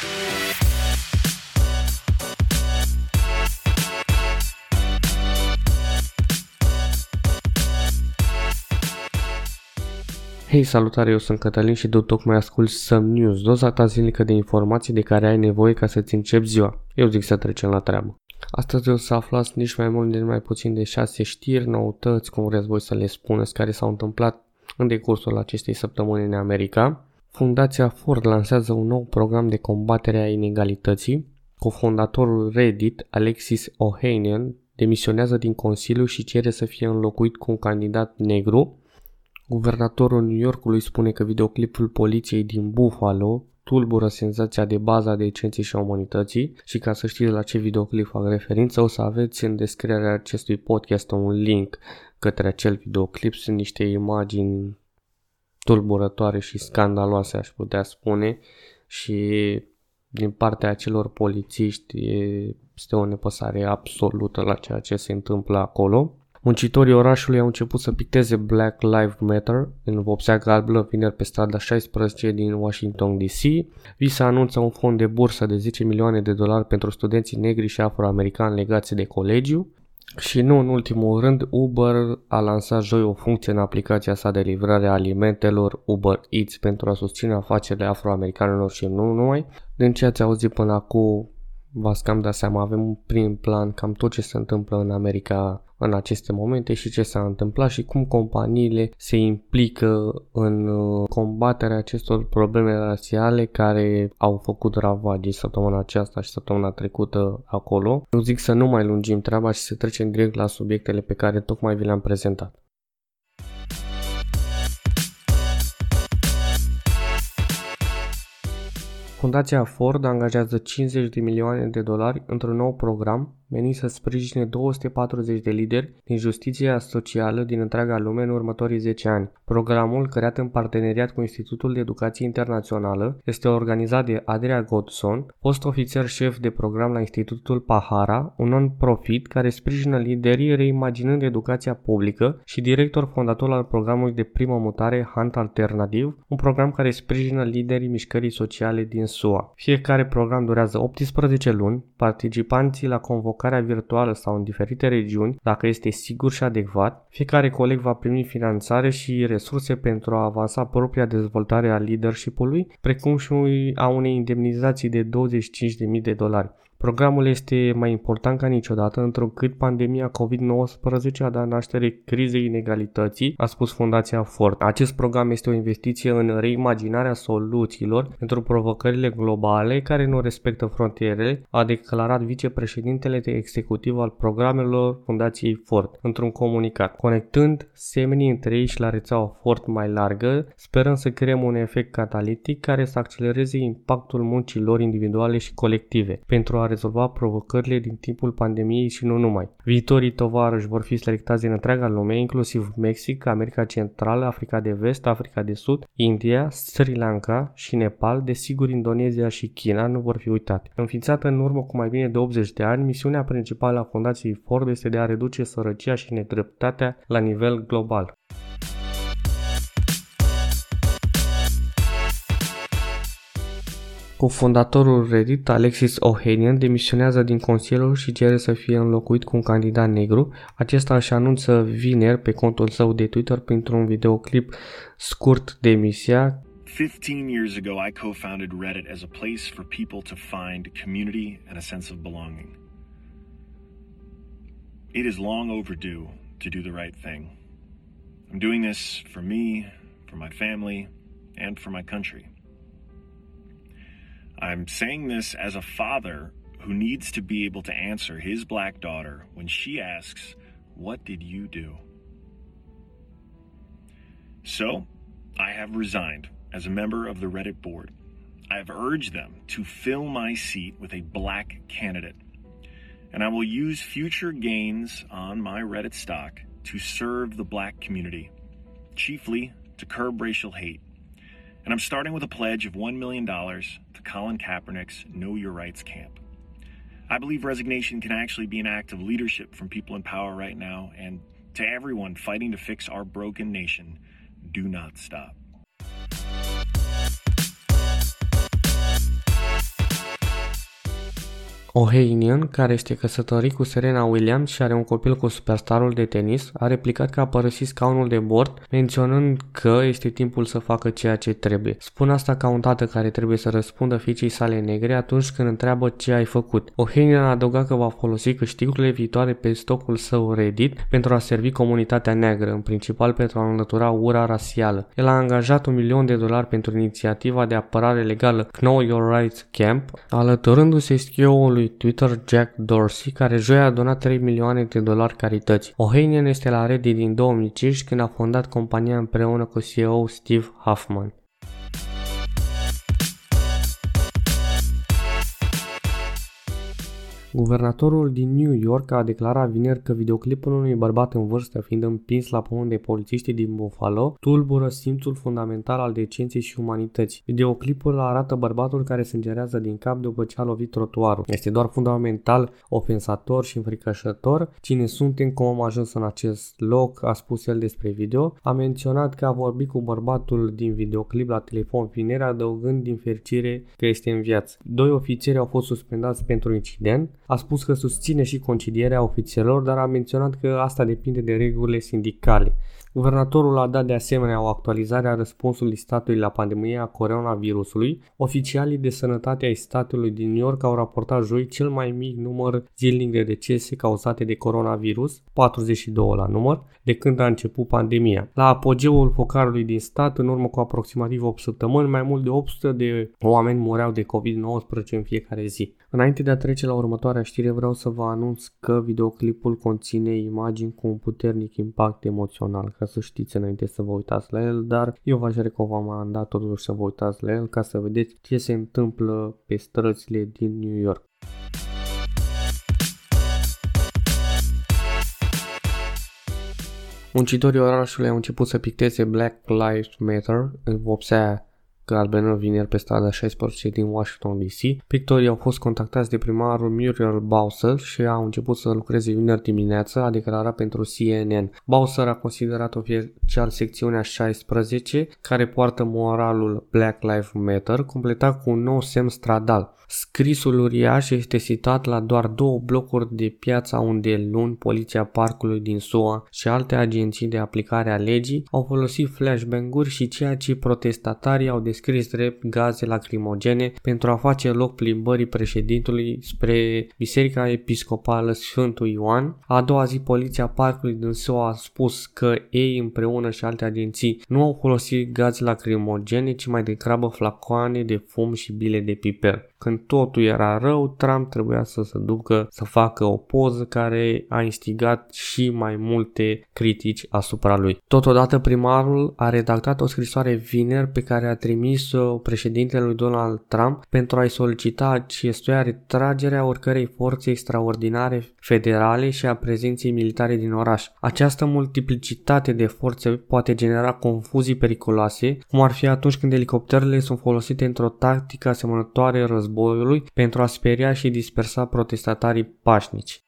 Hei, salutare, eu sunt Cătălin și tu tocmai ascult Some News, doza ta zilnică de informații de care ai nevoie ca să-ți începi ziua. Eu zic să trecem la treabă. Astăzi o să aflați nici mai mult, nici mai puțin de 6 știri, noutăți, cum vreți voi să le spuneți, care s-au întâmplat în decursul acestei săptămâni în America. Fundația Ford lansează un nou program de combatere a inegalității. Cofondatorul Reddit, Alexis Ohanian, demisionează din Consiliu și cere să fie înlocuit cu un candidat negru. Guvernatorul New Yorkului spune că videoclipul poliției din Buffalo tulbură senzația de bază a decenței și a umanității și ca să știți la ce videoclip fac referință, o să aveți în descrierea acestui podcast un link către acel videoclip. Sunt niște imagini tulburătoare și scandaloase, aș putea spune, și din partea acelor polițiști este o nepăsare absolută la ceea ce se întâmplă acolo. Muncitorii orașului au început să picteze Black Lives Matter în vopsea galbenă vineri pe strada 16 din Washington DC. Visa anunță un fond de bursă de 10 milioane de dolari pentru studenții negri și afroamericani legați de colegiu. Și nu în ultimul rând, Uber a lansat joi o funcție în aplicația sa de livrare a alimentelor Uber Eats pentru a susține afacerile afroamericanilor și nu numai. Din ce ați auzit până acum, v-ați cam dat seama, avem un prim plan cam tot ce se întâmplă în America în aceste momente și ce s-a întâmplat și cum companiile se implică în uh, combaterea acestor probleme rasiale care au făcut ravagii săptămâna aceasta și săptămâna trecută acolo. Eu zic să nu mai lungim treaba și să trecem direct la subiectele pe care tocmai vi le-am prezentat. Fundația Ford angajează 50 de milioane de dolari într-un nou program menit să sprijine 240 de lideri din justiția socială din întreaga lume în următorii 10 ani. Programul, creat în parteneriat cu Institutul de Educație Internațională, este organizat de Adria Godson, fost ofițer șef de program la Institutul Pahara, un non-profit care sprijină liderii reimaginând educația publică și director fondator al programului de primă mutare Hunt Alternativ, un program care sprijină liderii mișcării sociale din SUA. Fiecare program durează 18 luni, participanții la convocare alocarea virtuală sau în diferite regiuni, dacă este sigur și adecvat, fiecare coleg va primi finanțare și resurse pentru a avansa propria dezvoltare a leadership-ului, precum și a unei indemnizații de 25.000 de dolari. Programul este mai important ca niciodată, întrucât pandemia COVID-19 a dat naștere crizei inegalității, a spus Fundația Ford. Acest program este o investiție în reimaginarea soluțiilor pentru provocările globale care nu respectă frontierele, a declarat vicepreședintele de executiv al programelor Fundației Ford într-un comunicat. Conectând semenii între ei și la rețeaua Ford mai largă, sperăm să creăm un efect catalitic care să accelereze impactul muncilor individuale și colective pentru a rezolva provocările din timpul pandemiei și nu numai. Viitorii tovarăși vor fi selectați din întreaga lume, inclusiv Mexic, America Centrală, Africa de Vest, Africa de Sud, India, Sri Lanka și Nepal, desigur Indonezia și China nu vor fi uitate. Înființată în urmă cu mai bine de 80 de ani, misiunea principală a Fundației Ford este de a reduce sărăcia și nedreptatea la nivel global. Cofondatorul Reddit, Alexis Ohanian, demisionează din Consiliul și cere să fie înlocuit cu un candidat negru. Acesta își anunță vineri pe contul său de Twitter printr-un videoclip scurt demisia 15 years ago, I co founded Reddit as a place for people to find community and a sense of belonging. It is long overdue to do the right thing. I'm doing this for me, for my family, and for my country. I'm saying this as a father who needs to be able to answer his black daughter when she asks, What did you do? So, I have resigned as a member of the Reddit board. I have urged them to fill my seat with a black candidate. And I will use future gains on my Reddit stock to serve the black community, chiefly to curb racial hate and I'm starting with a pledge of $1 million to Colin Kaepernick's Know Your Rights camp. I believe resignation can actually be an act of leadership from people in power right now, and to everyone fighting to fix our broken nation, do not stop. Ohanian, care este căsătorit cu Serena Williams și are un copil cu superstarul de tenis, a replicat că a părăsit scaunul de bord, menționând că este timpul să facă ceea ce trebuie. Spun asta ca un tată care trebuie să răspundă fiicei sale negre atunci când întreabă ce ai făcut. Ohanian a adăugat că va folosi câștigurile viitoare pe stocul său Reddit pentru a servi comunitatea neagră, în principal pentru a înlătura ura rasială. El a angajat un milion de dolari pentru inițiativa de apărare legală Know Your Rights Camp, alăturându-se CEO-ului lui Twitter Jack Dorsey, care joi a donat 3 milioane de dolari carității. Ohanian este la Reddit din 2005 când a fondat compania împreună cu CEO Steve Huffman. Guvernatorul din New York a declarat vineri că videoclipul unui bărbat în vârstă fiind împins la pământ de polițiștii din Buffalo tulbură simțul fundamental al decenței și umanității. Videoclipul arată bărbatul care sângerează din cap după ce a lovit trotuarul. Este doar fundamental, ofensator și înfricoșător. Cine suntem, cum am ajuns în acest loc, a spus el despre video. A menționat că a vorbit cu bărbatul din videoclip la telefon vineri, adăugând din fericire că este în viață. Doi ofițeri au fost suspendați pentru incident. A spus că susține și concedierea ofițerilor, dar a menționat că asta depinde de regulile sindicale. Guvernatorul a dat de asemenea o actualizare a răspunsului statului la pandemia coronavirusului. Oficialii de sănătate ai statului din New York au raportat joi cel mai mic număr zilnic de decese cauzate de coronavirus, 42 la număr, de când a început pandemia. La apogeul focarului din stat, în urmă cu aproximativ 8 săptămâni, mai mult de 800 de oameni mureau de COVID-19 în fiecare zi. Înainte de a trece la următoarea știre, vreau să vă anunț că videoclipul conține imagini cu un puternic impact emoțional ca să știți înainte să vă uitați la el, dar eu v-aș recomanda totuși să vă uitați la el ca să vedeți ce se întâmplă pe străzile din New York. Muncitorii orașului au început să picteze Black Lives Matter în vopsea galbenă vineri pe strada 16 din Washington DC. Pictorii au fost contactați de primarul Muriel Bowser și au început să lucreze vineri dimineață, a declarat pentru CNN. Bowser a considerat oficial secțiunea 16, care poartă moralul Black Lives Matter, completat cu un nou semn stradal. Scrisul uriaș este citat la doar două blocuri de piața unde luni poliția parcului din SUA și alte agenții de aplicare a legii au folosit flashbang-uri și ceea ce protestatarii au descris drept gaze lacrimogene pentru a face loc plimbării președintului spre Biserica Episcopală Sfântul Ioan. A doua zi poliția parcului din SUA a spus că ei împreună și alte agenții nu au folosit gaze lacrimogene, ci mai degrabă flacoane de fum și bile de piper. Când totul era rău, Trump trebuia să se ducă să facă o poză care a instigat și mai multe critici asupra lui. Totodată primarul a redactat o scrisoare vineri pe care a trimis-o președintelui Donald Trump pentru a-i solicita acestuia retragerea oricărei forțe extraordinare federale și a prezenței militare din oraș. Această multiplicitate de forțe poate genera confuzii periculoase, cum ar fi atunci când elicopterele sunt folosite într-o tactică asemănătoare război războiului pentru a speria și dispersa protestatarii pașnici.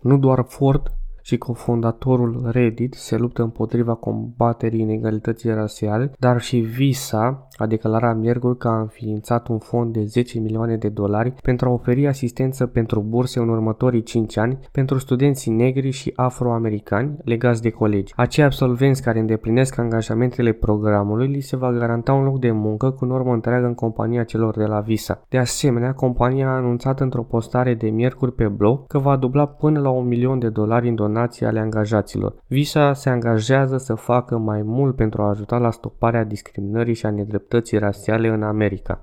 Nu doar Ford și cofondatorul Reddit se luptă împotriva combaterii inegalității rasiale, dar și Visa a declarat miercuri că a înființat un fond de 10 milioane de dolari pentru a oferi asistență pentru burse în următorii 5 ani pentru studenții negri și afroamericani legați de colegi. Acei absolvenți care îndeplinesc angajamentele programului li se va garanta un loc de muncă cu normă întreagă în compania celor de la Visa. De asemenea, compania a anunțat într-o postare de miercuri pe blog că va dubla până la un milion de dolari în donații ale angajaților. Visa se angajează să facă mai mult pentru a ajuta la stoparea discriminării și a nedreptății nedreptății rasiale în America.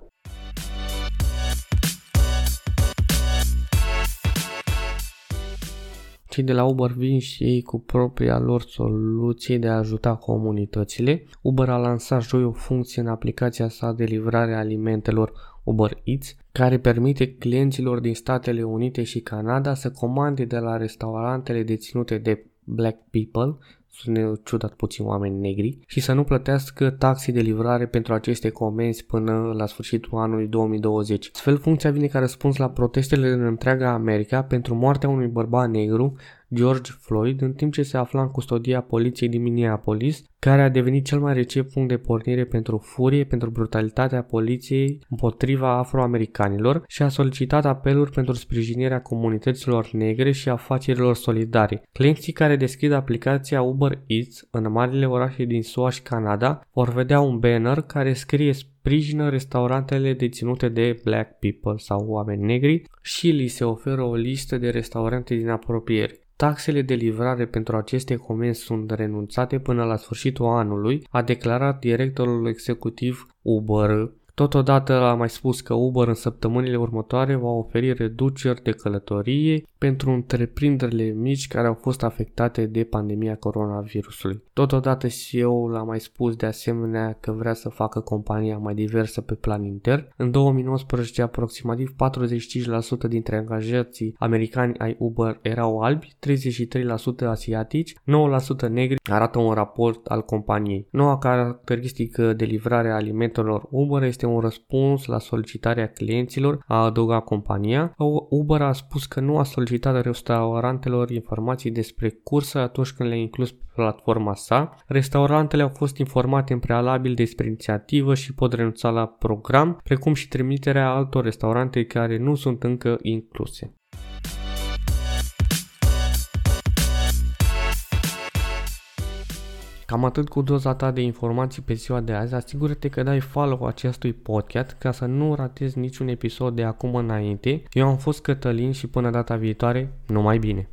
Cei de la Uber vin și ei cu propria lor soluție de a ajuta comunitățile. Uber a lansat joi o funcție în aplicația sa de livrare a alimentelor Uber Eats, care permite clienților din Statele Unite și Canada să comande de la restaurantele deținute de Black People sună ciudat puțin oameni negri, și să nu plătească taxe de livrare pentru aceste comenzi până la sfârșitul anului 2020. Astfel, funcția vine ca răspuns la protestele în întreaga America pentru moartea unui bărbat negru George Floyd în timp ce se afla în custodia poliției din Minneapolis, care a devenit cel mai recent punct de pornire pentru furie pentru brutalitatea poliției împotriva afroamericanilor și a solicitat apeluri pentru sprijinirea comunităților negre și afacerilor solidare. Clienții care deschid aplicația Uber Eats în marile orașe din SUA și Canada vor vedea un banner care scrie sprijină restaurantele deținute de black people sau oameni negri și li se oferă o listă de restaurante din apropiere. Taxele de livrare pentru aceste comenzi sunt renunțate până la sfârșitul anului, a declarat directorul executiv Uber. Totodată a mai spus că Uber în săptămânile următoare va oferi reduceri de călătorie pentru întreprinderile mici care au fost afectate de pandemia coronavirusului. Totodată CEO-ul a mai spus de asemenea că vrea să facă compania mai diversă pe plan intern. În 2019 aproximativ 45% dintre angajații americani ai Uber erau albi, 33% asiatici, 9% negri, arată un raport al companiei. Noua caracteristică de livrare a alimentelor Uber este un răspuns la solicitarea clienților, a adăugat compania. Uber a spus că nu a solicitat restaurantelor informații despre cursă atunci când le-a inclus pe platforma sa. Restaurantele au fost informate în prealabil despre inițiativă și pot renunța la program, precum și trimiterea altor restaurante care nu sunt încă incluse. Cam atât cu doza ta de informații pe ziua de azi. Asigură-te că dai follow acestui podcast ca să nu ratezi niciun episod de acum înainte. Eu am fost Cătălin și până data viitoare, numai bine!